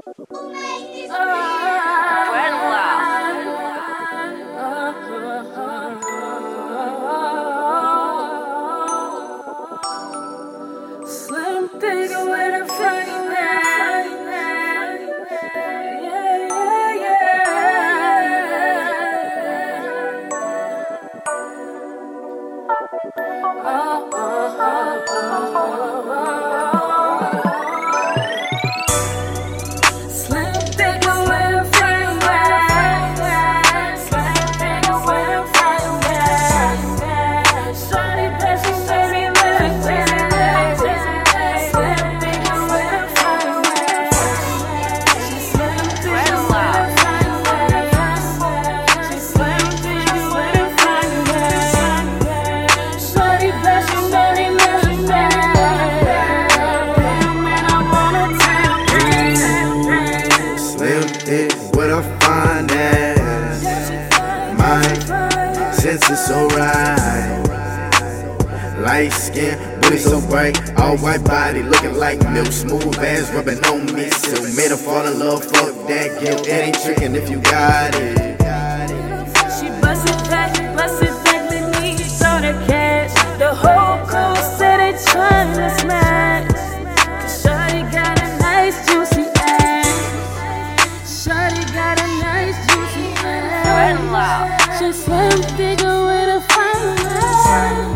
Oh, oh, oh, oh, oh. A fine ass. My sense is so right. Light skin, booty so bright. All white body looking like milk. Smooth ass rubbing on me. So made her fall in love. Fuck that guilt. It ain't tricking if you got it. She slim figure with a fine ass.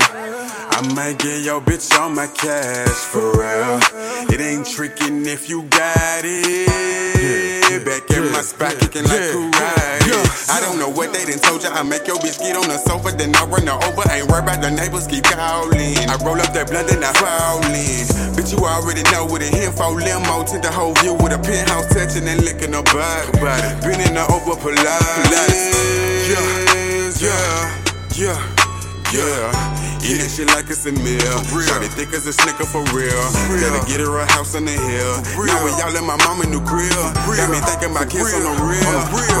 I might get your bitch on my cash for real. It ain't tricking if you got it. Back in my spot, kicking like karate. I don't know what they done told ya. I make your bitch get on the sofa, then I run her over. Ain't worried about the neighbors keep calling. I roll up that blunt and I fall in. Bitch, you already know what it here for. Limo, tint the whole view with a penthouse touching and licking her body. Been in the over Pilates. Yeah, yeah, yeah, yeah. Eat that shit like it's a meal. Shawty thick as a snicker for real. Gotta get her a house on the hill. Now we all in my mama new crib. Got me thinking about kids on the real. For real, real.